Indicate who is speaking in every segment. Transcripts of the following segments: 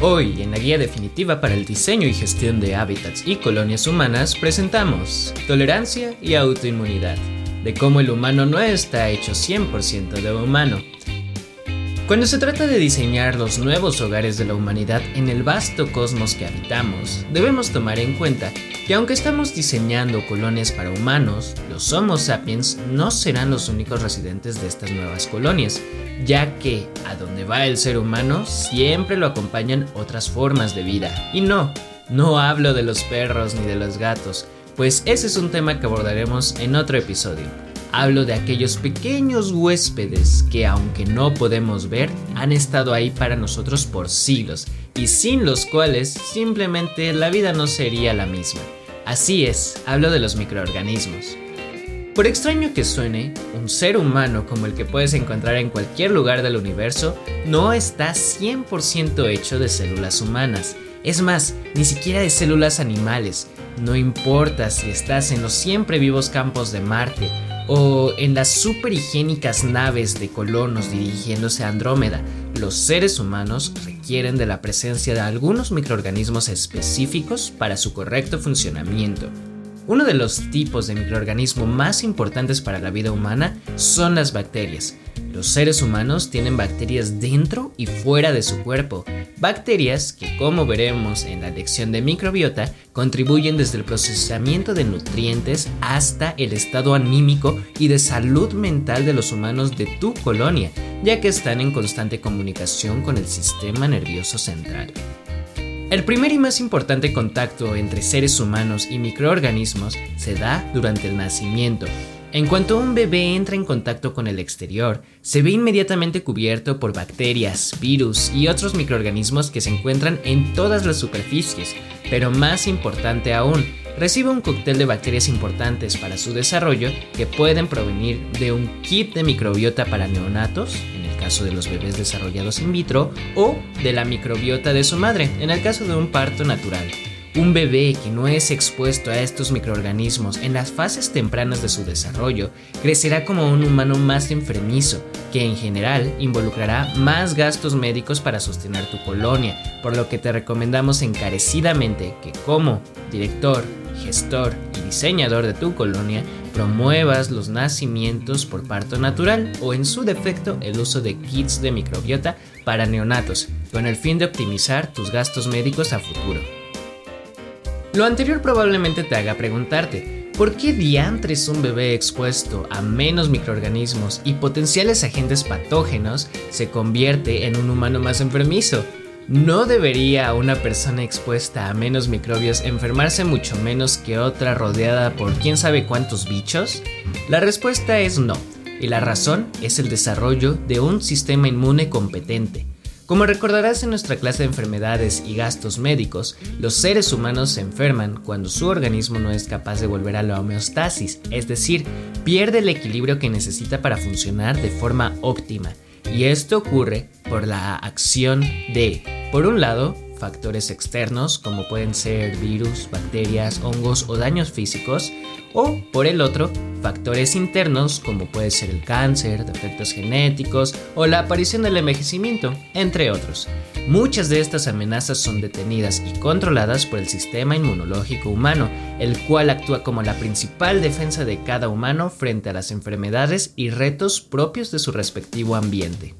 Speaker 1: Hoy, en la guía definitiva para el diseño y gestión de hábitats y colonias humanas, presentamos tolerancia y autoinmunidad, de cómo el humano no está hecho 100% de humano. Cuando se trata de diseñar los nuevos hogares de la humanidad en el vasto cosmos que habitamos, debemos tomar en cuenta que aunque estamos diseñando colonias para humanos, los Homo sapiens no serán los únicos residentes de estas nuevas colonias, ya que a donde va el ser humano siempre lo acompañan otras formas de vida. Y no, no hablo de los perros ni de los gatos, pues ese es un tema que abordaremos en otro episodio. Hablo de aquellos pequeños huéspedes que aunque no podemos ver, han estado ahí para nosotros por siglos y sin los cuales simplemente la vida no sería la misma. Así es, hablo de los microorganismos. Por extraño que suene, un ser humano como el que puedes encontrar en cualquier lugar del universo no está 100% hecho de células humanas. Es más, ni siquiera de células animales. No importa si estás en los siempre vivos campos de Marte o en las super higiénicas naves de colonos dirigiéndose a Andrómeda, los seres humanos requieren de la presencia de algunos microorganismos específicos para su correcto funcionamiento. Uno de los tipos de microorganismo más importantes para la vida humana son las bacterias. Los seres humanos tienen bacterias dentro y fuera de su cuerpo, bacterias que como veremos en la lección de microbiota contribuyen desde el procesamiento de nutrientes hasta el estado anímico y de salud mental de los humanos de tu colonia, ya que están en constante comunicación con el sistema nervioso central. El primer y más importante contacto entre seres humanos y microorganismos se da durante el nacimiento. En cuanto un bebé entra en contacto con el exterior, se ve inmediatamente cubierto por bacterias, virus y otros microorganismos que se encuentran en todas las superficies, pero más importante aún, recibe un cóctel de bacterias importantes para su desarrollo que pueden provenir de un kit de microbiota para neonatos, caso de los bebés desarrollados in vitro, o de la microbiota de su madre, en el caso de un parto natural. Un bebé que no es expuesto a estos microorganismos en las fases tempranas de su desarrollo crecerá como un humano más enfermizo, que en general involucrará más gastos médicos para sostener tu colonia, por lo que te recomendamos encarecidamente que como director, gestor y diseñador de tu colonia promuevas los nacimientos por parto natural o en su defecto el uso de kits de microbiota para neonatos, con el fin de optimizar tus gastos médicos a futuro. Lo anterior probablemente te haga preguntarte, ¿por qué diantres un bebé expuesto a menos microorganismos y potenciales agentes patógenos se convierte en un humano más enfermizo? ¿No debería una persona expuesta a menos microbios enfermarse mucho menos que otra rodeada por quién sabe cuántos bichos? La respuesta es no, y la razón es el desarrollo de un sistema inmune competente. Como recordarás en nuestra clase de enfermedades y gastos médicos, los seres humanos se enferman cuando su organismo no es capaz de volver a la homeostasis, es decir, pierde el equilibrio que necesita para funcionar de forma óptima. Y esto ocurre por la acción de por un lado, factores externos como pueden ser virus, bacterias, hongos o daños físicos, o por el otro, factores internos como puede ser el cáncer, defectos genéticos o la aparición del envejecimiento, entre otros. Muchas de estas amenazas son detenidas y controladas por el sistema inmunológico humano, el cual actúa como la principal defensa de cada humano frente a las enfermedades y retos propios de su respectivo ambiente.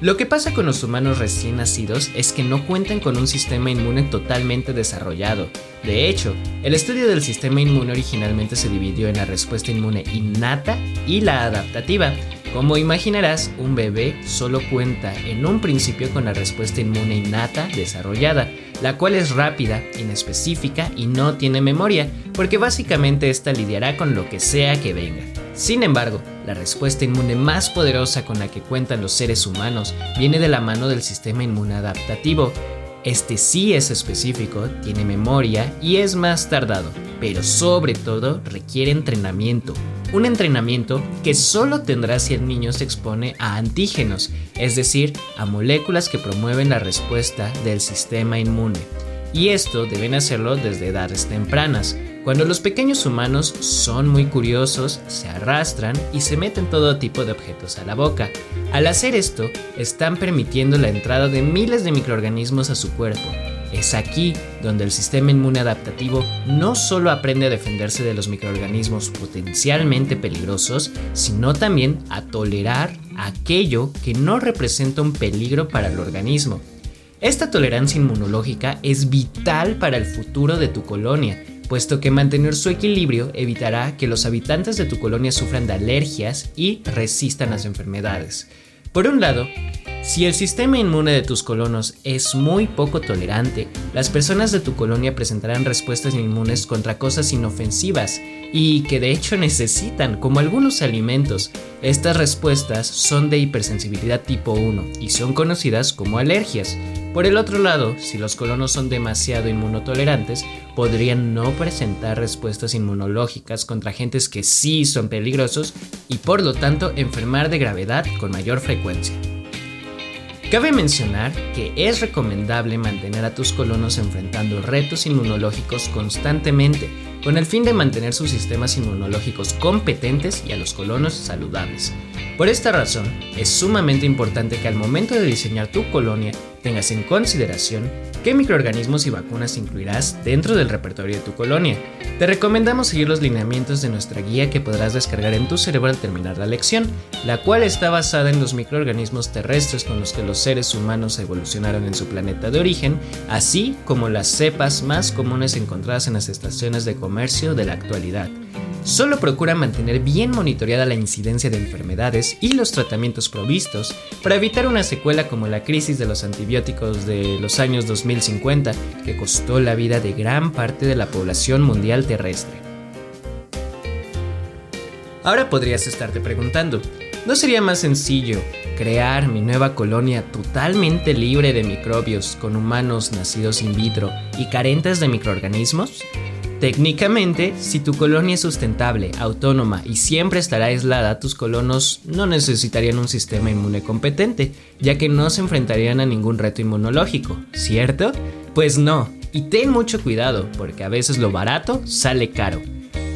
Speaker 1: Lo que pasa con los humanos recién nacidos es que no cuentan con un sistema inmune totalmente desarrollado. De hecho, el estudio del sistema inmune originalmente se dividió en la respuesta inmune innata y la adaptativa. Como imaginarás, un bebé solo cuenta en un principio con la respuesta inmune innata desarrollada, la cual es rápida, inespecífica y no tiene memoria, porque básicamente esta lidiará con lo que sea que venga. Sin embargo, la respuesta inmune más poderosa con la que cuentan los seres humanos viene de la mano del sistema inmune adaptativo. Este sí es específico, tiene memoria y es más tardado, pero sobre todo requiere entrenamiento. Un entrenamiento que solo tendrá si el niño se expone a antígenos, es decir, a moléculas que promueven la respuesta del sistema inmune. Y esto deben hacerlo desde edades tempranas, cuando los pequeños humanos son muy curiosos, se arrastran y se meten todo tipo de objetos a la boca. Al hacer esto, están permitiendo la entrada de miles de microorganismos a su cuerpo. Es aquí donde el sistema inmune adaptativo no solo aprende a defenderse de los microorganismos potencialmente peligrosos, sino también a tolerar aquello que no representa un peligro para el organismo. Esta tolerancia inmunológica es vital para el futuro de tu colonia, puesto que mantener su equilibrio evitará que los habitantes de tu colonia sufran de alergias y resistan las enfermedades. Por un lado, si el sistema inmune de tus colonos es muy poco tolerante, las personas de tu colonia presentarán respuestas inmunes contra cosas inofensivas y que de hecho necesitan, como algunos alimentos. Estas respuestas son de hipersensibilidad tipo 1 y son conocidas como alergias. Por el otro lado, si los colonos son demasiado inmunotolerantes, podrían no presentar respuestas inmunológicas contra agentes que sí son peligrosos y por lo tanto enfermar de gravedad con mayor frecuencia. Cabe mencionar que es recomendable mantener a tus colonos enfrentando retos inmunológicos constantemente, con el fin de mantener sus sistemas inmunológicos competentes y a los colonos saludables. Por esta razón, es sumamente importante que al momento de diseñar tu colonia tengas en consideración qué microorganismos y vacunas incluirás dentro del repertorio de tu colonia. Te recomendamos seguir los lineamientos de nuestra guía que podrás descargar en tu cerebro al terminar la lección, la cual está basada en los microorganismos terrestres con los que los seres humanos evolucionaron en su planeta de origen, así como las cepas más comunes encontradas en las estaciones de comercio de la actualidad. Solo procura mantener bien monitoreada la incidencia de enfermedades y los tratamientos provistos para evitar una secuela como la crisis de los antibióticos de los años 2050 que costó la vida de gran parte de la población mundial terrestre. Ahora podrías estarte preguntando, ¿no sería más sencillo crear mi nueva colonia totalmente libre de microbios con humanos nacidos in vitro y carentes de microorganismos? Técnicamente, si tu colonia es sustentable, autónoma y siempre estará aislada, tus colonos no necesitarían un sistema inmune competente, ya que no se enfrentarían a ningún reto inmunológico, ¿cierto? Pues no, y ten mucho cuidado, porque a veces lo barato sale caro.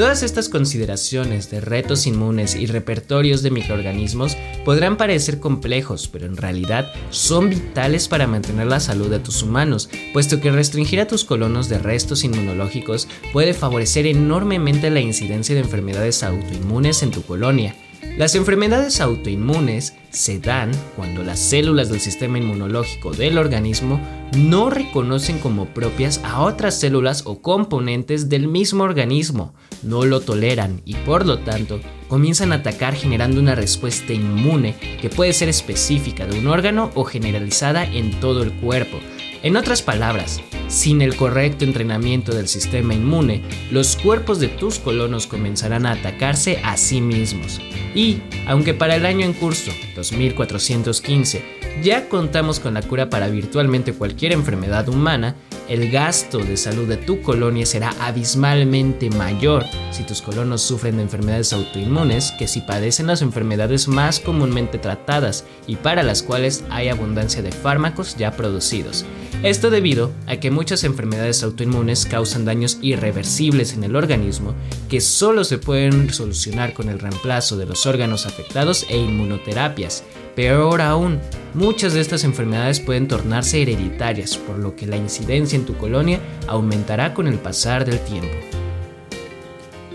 Speaker 1: Todas estas consideraciones de retos inmunes y repertorios de microorganismos podrán parecer complejos, pero en realidad son vitales para mantener la salud de tus humanos, puesto que restringir a tus colonos de restos inmunológicos puede favorecer enormemente la incidencia de enfermedades autoinmunes en tu colonia. Las enfermedades autoinmunes se dan cuando las células del sistema inmunológico del organismo no reconocen como propias a otras células o componentes del mismo organismo, no lo toleran y por lo tanto comienzan a atacar generando una respuesta inmune que puede ser específica de un órgano o generalizada en todo el cuerpo. En otras palabras, sin el correcto entrenamiento del sistema inmune, los cuerpos de tus colonos comenzarán a atacarse a sí mismos. Y, aunque para el año en curso, 2415, ya contamos con la cura para virtualmente cualquier enfermedad humana, el gasto de salud de tu colonia será abismalmente mayor si tus colonos sufren de enfermedades autoinmunes que si padecen las enfermedades más comúnmente tratadas y para las cuales hay abundancia de fármacos ya producidos. Esto debido a que muchas enfermedades autoinmunes causan daños irreversibles en el organismo que solo se pueden solucionar con el reemplazo de los órganos afectados e inmunoterapias. Peor aún, muchas de estas enfermedades pueden tornarse hereditarias, por lo que la incidencia en tu colonia aumentará con el pasar del tiempo.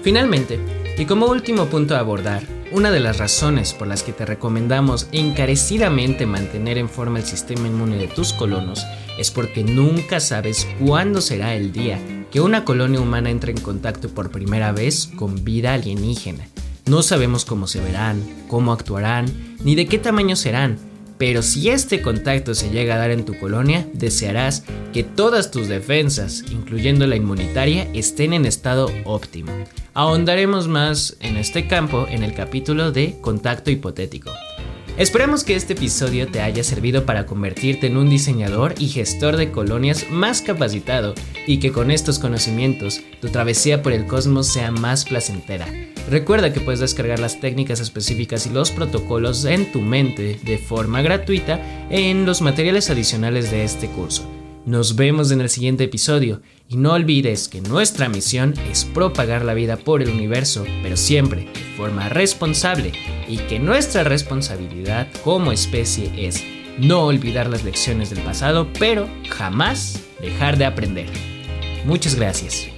Speaker 1: Finalmente, y como último punto a abordar, una de las razones por las que te recomendamos encarecidamente mantener en forma el sistema inmune de tus colonos es porque nunca sabes cuándo será el día que una colonia humana entre en contacto por primera vez con vida alienígena. No sabemos cómo se verán, cómo actuarán, ni de qué tamaño serán, pero si este contacto se llega a dar en tu colonia, desearás que todas tus defensas, incluyendo la inmunitaria, estén en estado óptimo. Ahondaremos más en este campo en el capítulo de contacto hipotético. Esperamos que este episodio te haya servido para convertirte en un diseñador y gestor de colonias más capacitado y que con estos conocimientos tu travesía por el cosmos sea más placentera. Recuerda que puedes descargar las técnicas específicas y los protocolos en tu mente de forma gratuita en los materiales adicionales de este curso. Nos vemos en el siguiente episodio y no olvides que nuestra misión es propagar la vida por el universo, pero siempre de forma responsable y que nuestra responsabilidad como especie es no olvidar las lecciones del pasado, pero jamás dejar de aprender. Muchas gracias.